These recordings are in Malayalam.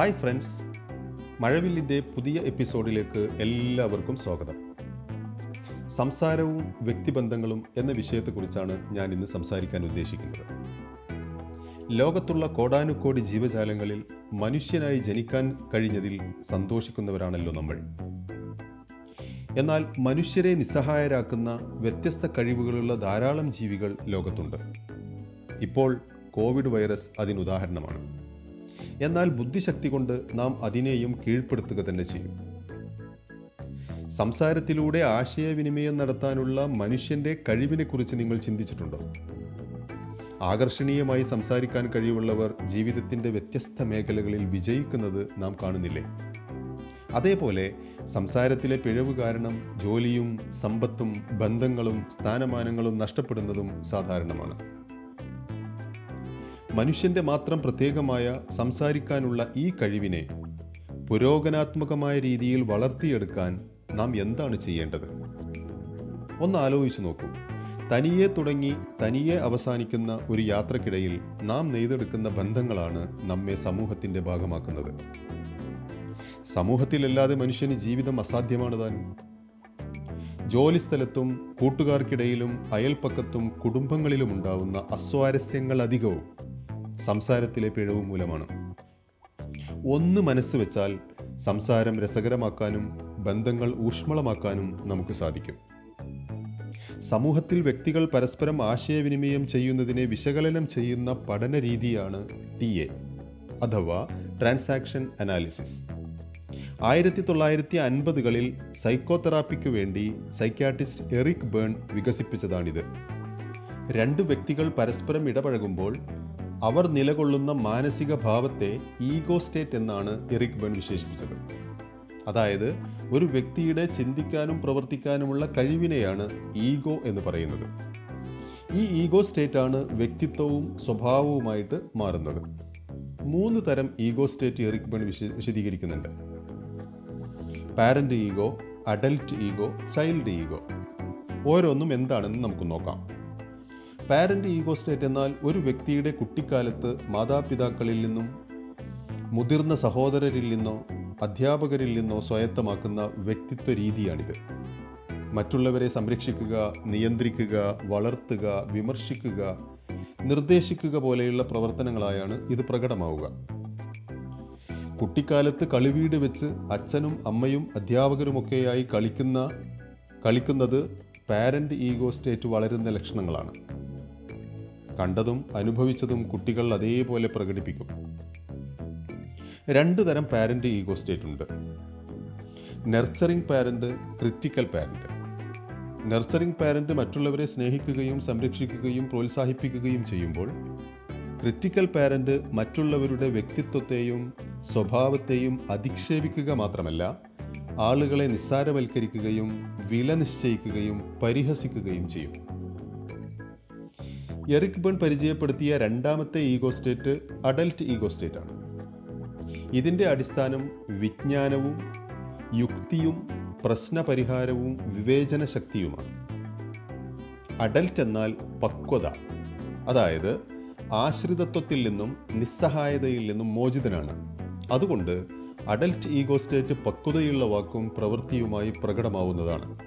Hi friends. മഴവില്ലിന്റെ പുതിയ എപ്പിസോഡിലേക്ക് എല്ലാവർക്കും സ്വാഗതം. സംസാരവും വ്യക്തിബന്ധങ്ങളും എന്ന വിഷയത്തെക്കുറിച്ചാണ് ഞാൻ ഇന്ന് സംസാരിക്കാൻ ഉദ്ദേശിക്കുന്നത്. ലോകത്തുള്ള കോടാനുകോടി ജീവജാലങ്ങളിൽ മനുഷ്യനായി ജനിക്കാൻ കഴിഞ്ഞതിൽ സന്തോഷിക്കുന്നവരാണല്ലോ നമ്മൾ. എന്നാൽ മനുഷ്യരെ നിസ്സഹായരാക്കുന്ന വ്യത്യസ്ത കഴിവുകളുള്ള ധാരാളം ജീവികൾ ലോകത്തുണ്ട്. ഇപ്പോൾ കോവിഡ് വൈറസ് അതിനുദാഹരണമാണ്. എന്നാൽ ബുദ്ധിശക്തി കൊണ്ട് നാം അതിനെയും കീഴ്പ്പെടുത്തുക തന്നെ ചെയ്യും. സംസാരത്തിലൂടെ ആശയവിനിമയം നടത്താനുള്ള മനുഷ്യന്റെ കഴിവിനെക്കുറിച്ച് നിങ്ങൾ ചിന്തിച്ചിട്ടുണ്ടോ? ആകർഷണീയമായി സംസാരിക്കാൻ കഴിവുള്ളവർ ജീവിതത്തിന്റെ വ്യത്യസ്ത മേഖലകളിൽ വിജയിക്കുന്നത് നാം കാണുന്നില്ലേ? അതേപോലെ സംസാരത്തിലെ പിഴവ് കാരണം ജോലിയും സമ്പത്തും ബന്ധങ്ങളും സ്ഥാനമാനങ്ങളും നഷ്ടപ്പെടുന്നതും സാധാരണമാണ്. മനുഷ്യന്റെ മാത്രം പ്രത്യേകമായ സംസാരിക്കാനുള്ള ഈ കഴിവിനെ പുരോഗനാത്മകമായ രീതിയിൽ വളർത്തിയെടുക്കാൻ നാം എന്താണ് ചെയ്യേണ്ടത്? ഒന്ന് ആലോചിച്ചു നോക്കൂ. തനിയെ തുടങ്ങി തനിയെ അവസാനിക്കുന്ന ഒരു യാത്രക്കിടയിൽ നാം നെയ്തെടുക്കുന്ന ബന്ധങ്ങളാണ് നമ്മെ സമൂഹത്തിന്റെ ഭാഗമാക്കുന്നത്. സമൂഹത്തിലല്ലാതെ മനുഷ്യന് ജീവിതം അസാധ്യമാണ് താൻ. ജോലിസ്ഥലത്തും കൂട്ടുകാർക്കിടയിലും അയൽപ്പക്കത്തും കുടുംബങ്ങളിലും ഉണ്ടാവുന്ന അസ്വാരസ്യങ്ങൾ അധികവും സംസാരത്തിലെ പിഴവ് മൂലമാണ്. ഒന്ന് മനസ്സ് വെച്ചാൽ സംസാരം രസകരമാക്കാനും ബന്ധങ്ങൾ ഊഷ്മളമാക്കാനും നമുക്ക് സാധിക്കും. സമൂഹത്തിൽ വ്യക്തികൾ പരസ്പരം ആശയവിനിമയം ചെയ്യുന്നതിനെ വിശകലനം ചെയ്യുന്ന പഠന രീതിയാണ് ടി എ അഥവാ ട്രാൻസാക്ഷൻ അനാലിസിസ്. ആയിരത്തി തൊള്ളായിരത്തി അൻപതുകളിൽ സൈക്കോതെറാപ്പിക്ക് വേണ്ടി സൈക്യാട്രിസ്റ്റ് എറിക് ബേൺ വികസിപ്പിച്ചതാണിത്. രണ്ട് വ്യക്തികൾ പരസ്പരം ഇടപഴകുമ്പോൾ അവർ നിലകൊള്ളുന്ന മാനസിക ഭാവത്തെ ഈഗോ സ്റ്റേറ്റ് എന്നാണ് എറിക് ബൺ വിശേഷിപ്പിച്ചത്. അതായത് ഒരു വ്യക്തിയുടെ ചിന്തിക്കാനും പ്രവർത്തിക്കാനുമുള്ള കഴിവിനെയാണ് ഈഗോ എന്ന് പറയുന്നത്. ഈ ഈഗോ സ്റ്റേറ്റ് ആണ് വ്യക്തിത്വവും സ്വഭാവവുമായിട്ട് മാറുന്നത്. മൂന്ന് തരം ഈഗോ സ്റ്റേറ്റ് എറിക് ബൺ വിശ വിശദീകരിക്കുന്നുണ്ട്. Parent ego adult ego child ego. ഓരോന്നും എന്താണെന്ന് നമുക്ക് നോക്കാം. പാരന്റ് ഈഗോ സ്റ്റേറ്റ് എന്നാൽ ഒരു വ്യക്തിയുടെ കുട്ടിക്കാലത്ത് മാതാപിതാക്കളിൽ നിന്നും മുതിർന്ന സഹോദരരിൽ നിന്നോ അധ്യാപകരിൽ നിന്നോ സ്വായത്തമാക്കുന്ന വ്യക്തിത്വ രീതിയാണിത്. മറ്റുള്ളവരെ സംരക്ഷിക്കുക നിയന്ത്രിക്കുക വളർത്തുക വിമർശിക്കുക നിർദ്ദേശിക്കുക പോലെയുള്ള പ്രവർത്തനങ്ങളായാണ് ഇത് പ്രകടമാവുക. കുട്ടിക്കാലത്ത് കളിവീട് വെച്ച് അച്ഛനും അമ്മയും അധ്യാപകരുമൊക്കെയായി കളിക്കുന്ന കളിക്കുന്നത് പാരന്റ് ഈഗോ സ്റ്റേറ്റ് വളരുന്ന ലക്ഷണങ്ങളാണ്. കണ്ടതും അനുഭവിച്ചതും കുട്ടികൾ അതേപോലെ പ്രകടിപ്പിക്കും. രണ്ട് തരം പാരന്റ് ഈഗോ സ്റ്റേറ്റ് ഉണ്ട്. Nurturing parent critical parent nurturing parent മറ്റുള്ളവരെ സ്നേഹിക്കുകയും സംരക്ഷിക്കുകയും പ്രോത്സാഹിപ്പിക്കുകയും ചെയ്യുമ്പോൾ ക്രിറ്റിക്കൽ പാരന്റ് മറ്റുള്ളവരുടെ വ്യക്തിത്വത്തെയും സ്വഭാവത്തെയും അധിക്ഷേപിക്കുക മാത്രമല്ല ആളുകളെ നിസ്സാരവൽക്കരിക്കുകയും വില നിശ്ചയിക്കുകയും പരിഹസിക്കുകയും ചെയ്യും. എറിക് ബൺ പരിചയപ്പെടുത്തിയ രണ്ടാമത്തെ ego state adult ego state ആണ് ഇതിന്റെ അടിസ്ഥാനം വിജ്ഞാനവും യുക്തിയും പ്രശ്നപരിഹാരവും വിവേചന ശക്തിയുമാണ് അഡൽട്ട് എന്നാൽ പക്വത അതായത് ആശ്രിതത്വത്തിൽ നിന്നും നിസ്സഹായതയിൽ നിന്നും മോചിതനാണ്. അതുകൊണ്ട് അഡൽറ്റ് ഈഗോ സ്റ്റേറ്റ് പക്വതയുള്ള വാക്കും പ്രവൃത്തിയുമായി പ്രകടമാവുന്നതാണ്.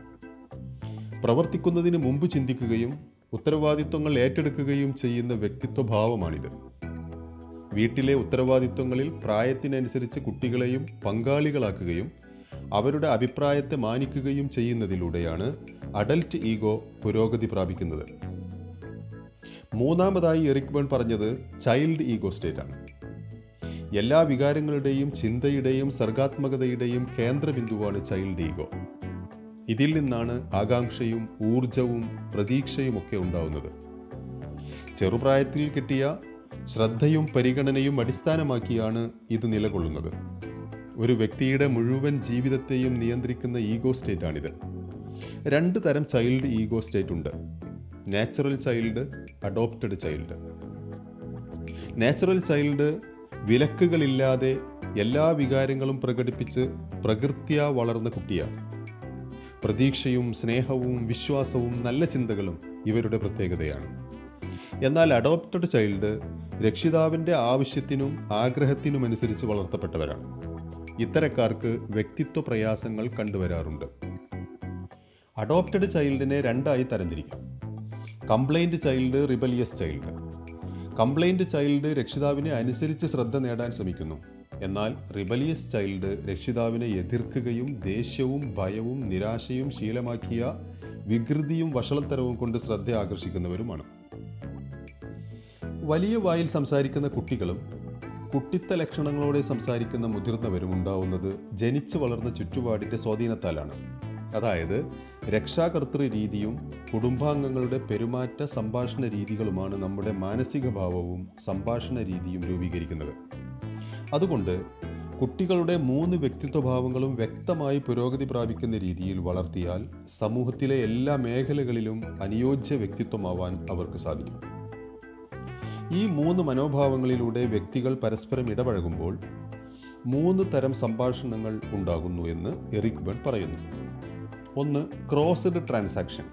പ്രവർത്തിക്കുന്നതിന് മുമ്പ് ചിന്തിക്കുകയും ഉത്തരവാദിത്വങ്ങൾ ഏറ്റെടുക്കുകയും ചെയ്യുന്ന വ്യക്തിത്വഭാവമാണിത്. വീട്ടിലെ ഉത്തരവാദിത്വങ്ങളിൽ പ്രായത്തിനനുസരിച്ച് കുട്ടികളെയും പങ്കാളികളാക്കുകയും അവരുടെ അഭിപ്രായത്തെ മാനിക്കുകയും ചെയ്യുന്നതിലൂടെയാണ് അഡൽറ്റ് ഈഗോ പുരോഗതി പ്രാപിക്കുന്നത്. മൂന്നാമതായി എറിക് ബേൺ പറഞ്ഞത് ചൈൽഡ് ഈഗോ സ്റ്റേറ്റ് ആണ് എല്ലാ വികാരങ്ങളുടെയും ചിന്തയുടെയും സർഗാത്മകതയുടെയും കേന്ദ്രബിന്ദുവാണ് ചൈൽഡ് ഈഗോ. ഇതിൽ നിന്നാണ് ആകാംക്ഷയും ഊർജവും പ്രതീക്ഷയും ഒക്കെ ഉണ്ടാവുന്നത്. ചെറുപ്രായത്തിൽ കിട്ടിയ ശ്രദ്ധയും പരിഗണനയും അടിസ്ഥാനമാക്കിയാണ് ഇത് നിലകൊള്ളുന്നത്. ഒരു വ്യക്തിയുടെ മുഴുവൻ ജീവിതത്തെയും നിയന്ത്രിക്കുന്ന ഈഗോ സ്റ്റേറ്റാണിത്. രണ്ട് തരം ചൈൽഡ് ഈഗോ സ്റ്റേറ്റ് ഉണ്ട് natural child adopted child. Natural child വിലക്കുകളില്ലാതെ എല്ലാ വികാരങ്ങളും പ്രകടിപ്പിച്ച് പ്രകൃത്യാ വളർന്ന കുട്ടിയാണ്. പ്രതീക്ഷയും സ്നേഹവും വിശ്വാസവും നല്ല ചിന്തകളും ഇവരുടെ പ്രത്യേകതയാണ്. എന്നാൽ അഡോപ്റ്റഡ് ചൈൽഡ് രക്ഷിതാവിന്റെ ആവശ്യത്തിനും ആഗ്രഹത്തിനുമനുസരിച്ച് വളർത്തപ്പെട്ടവരാണ്. ഇത്തരക്കാർക്ക് വ്യക്തിത്വ പ്രയാസങ്ങൾ കണ്ടുവരാറുണ്ട്. അഡോപ്റ്റഡ് ചൈൽഡിനെ രണ്ടായി തരംതിരിക്കാം. Compliant child rebellious child compliant child രക്ഷിതാവിനെ അനുസരിച്ച് ശ്രദ്ധ നേടാൻ ശ്രമിക്കുന്നു. എന്നാൽ റിബലിയസ് ചൈൽഡ് രക്ഷിതാവിനെ എതിർക്കുകയും ദേഷ്യവും ഭയവും നിരാശയും ശീലമാക്കിയ വികൃതിയും വഷളത്തരവും കൊണ്ട് ശ്രദ്ധ ആകർഷിക്കുന്നവരുമാണ്. വലിയ വായിൽ സംസാരിക്കുന്ന കുട്ടികളും കുട്ടിത്ത ലക്ഷണങ്ങളോടെ സംസാരിക്കുന്ന മുതിർന്നവരും ഉണ്ടാവുന്നത് ജനിച്ചു വളർന്ന ചുറ്റുപാടിന്റെ സ്വാധീനത്താലാണ്. അതായത് രക്ഷാകർത്തൃ രീതിയും കുടുംബാംഗങ്ങളുടെ പെരുമാറ്റ സംഭാഷണ രീതികളുമാണ് നമ്മുടെ മാനസിക ഭാവവും സംഭാഷണ രീതിയും രൂപീകരിക്കുന്നത്. അതുകൊണ്ട് കുട്ടികളുടെ മൂന്ന് വ്യക്തിത്വഭാവങ്ങളും വ്യക്തമായി പുരോഗതി പ്രാപിക്കുന്ന രീതിയിൽ വളർത്തിയാൽ സമൂഹത്തിലെ എല്ലാ മേഖലകളിലും അനുയോജ്യ വ്യക്തിത്വമാവാൻ അവർക്ക് സാധിക്കും. ഈ മൂന്ന് മനോഭാവങ്ങളിലൂടെ വ്യക്തികൾ പരസ്പരം ഇടപഴകുമ്പോൾ മൂന്ന് തരം സംഭാഷണങ്ങൾ ഉണ്ടാകുന്നു എന്ന് എറിക് ബൺ പറയുന്നു. ഒന്ന് ക്രോസ്ഡ് ട്രാൻസാക്ഷൻ.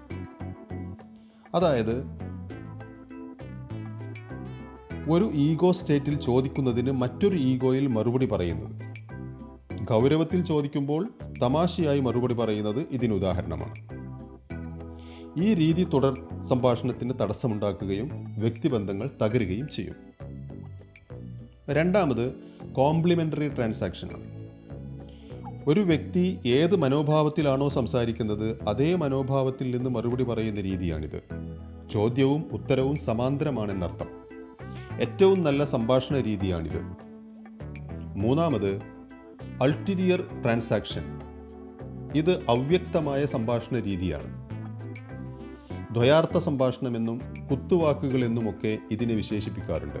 അതായത് ഒരു ഈഗോ സ്റ്റേറ്റിൽ ചോദിക്കുന്നതിന് മറ്റൊരു ഈഗോയിൽ മറുപടി പറയുന്നത്. ഗൗരവത്തിൽ ചോദിക്കുമ്പോൾ തമാശയായി മറുപടി പറയുന്നത് ഇതിന് ഉദാഹരണമാണ്. ഈ രീതി തുടർ സംഭാഷണത്തിന് തടസ്സമുണ്ടാക്കുകയും വ്യക്തിബന്ധങ്ങൾ തകരുകയും ചെയ്യും. രണ്ടാമത് കോംപ്ലിമെന്ററി ട്രാൻസാക്ഷനാണ്. ഒരു വ്യക്തി ഏത് മനോഭാവത്തിലാണോ സംസാരിക്കുന്നത് അതേ മനോഭാവത്തിൽ നിന്ന് മറുപടി പറയുന്ന രീതിയാണിത്. ചോദ്യവും ഉത്തരവും സമാന്തരമാണെന്നർത്ഥം. ഏറ്റവും നല്ല സംഭാഷണ രീതിയാണിത്. മൂന്നാമത് അൾട്ടിരിയർ ട്രാൻസാക്ഷൻ ഇത് അവ്യക്തമായ സംഭാഷണ രീതിയാണ്. ദ്വയാർത്ഥ സംഭാഷണമെന്നും കുത്തുവാക്കുകളെന്നുമൊക്കെ ഇതിനെ വിശേഷിപ്പിക്കാറുണ്ട്.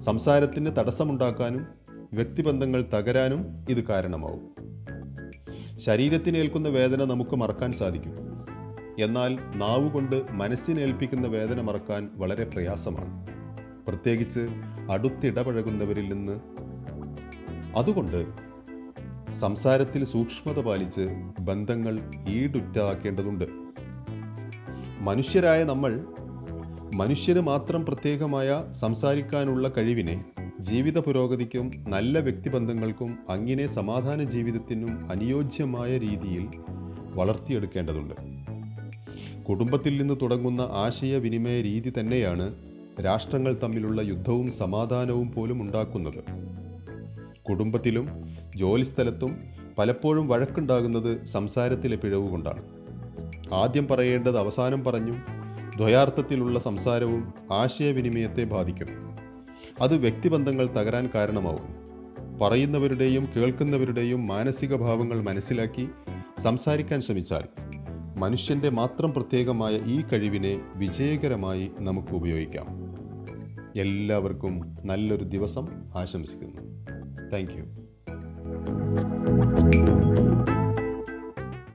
സംസാരത്തിന് തടസ്സമുണ്ടാക്കാനും വ്യക്തിബന്ധങ്ങൾ തകരാനും ഇത് കാരണമാവും. ശരീരത്തിനേൽക്കുന്ന വേദന നമുക്ക് മറക്കാൻ സാധിക്കും. എന്നാൽ നാവുകൊണ്ട് മനസ്സിനേൽപ്പിക്കുന്ന വേദന മറക്കാൻ വളരെ പ്രയാസമാണ്. പ്രത്യേകിച്ച് അടുത്തിടപഴകുന്നവരിൽ നിന്ന്. അതുകൊണ്ട് സംസാരത്തിൽ സൂക്ഷ്മത പാലിച്ച് ബന്ധങ്ങൾ ഈടുറ്റാക്കേണ്ടതുണ്ട് മനുഷ്യരായ നമ്മൾ മനുഷ്യന് മാത്രം പ്രത്യേകമായ സംസാരിക്കാനുള്ള കഴിവിനെ ജീവിത പുരോഗതിക്കും നല്ല വ്യക്തിബന്ധങ്ങൾക്കും അങ്ങനെ സമാധാന ജീവിതത്തിനും അനുയോജ്യമായ രീതിയിൽ വളർത്തിയെടുക്കേണ്ടതുണ്ട്. കുടുംബത്തിൽ നിന്ന് തുടങ്ങുന്ന ആശയവിനിമയ രീതി തന്നെയാണ് രാഷ്ട്രങ്ങൾ തമ്മിലുള്ള യുദ്ധവും സമാധാനവും പോലും ഉണ്ടാക്കുന്നത്. കുടുംബത്തിലും ജോലിസ്ഥലത്തും പലപ്പോഴും വഴക്കുണ്ടാകുന്നത് സംസാരത്തിലെ പിഴവ് കൊണ്ടാണ്. ആദ്യം പറയേണ്ടത് അവസാനം പറഞ്ഞു ദ്വയാർത്ഥത്തിലുള്ള സംസാരവും ആശയവിനിമയത്തെ ബാധിക്കും. അത് വ്യക്തിബന്ധങ്ങൾ തകരാൻ കാരണമാവും. പറയുന്നവരുടെയും കേൾക്കുന്നവരുടെയും മാനസിക ഭാവങ്ങൾ മനസ്സിലാക്കി സംസാരിക്കാൻ ശ്രമിച്ചാൽ മനുഷ്യന്റെ മാത്രം പ്രത്യേകമായ ഈ കഴിവിനെ വിജയകരമായി നമുക്ക് ഉപയോഗിക്കാം. എല്ലാവർക്കും നല്ലൊരു ദിവസം ആശംസിക്കുന്നു. Thank you.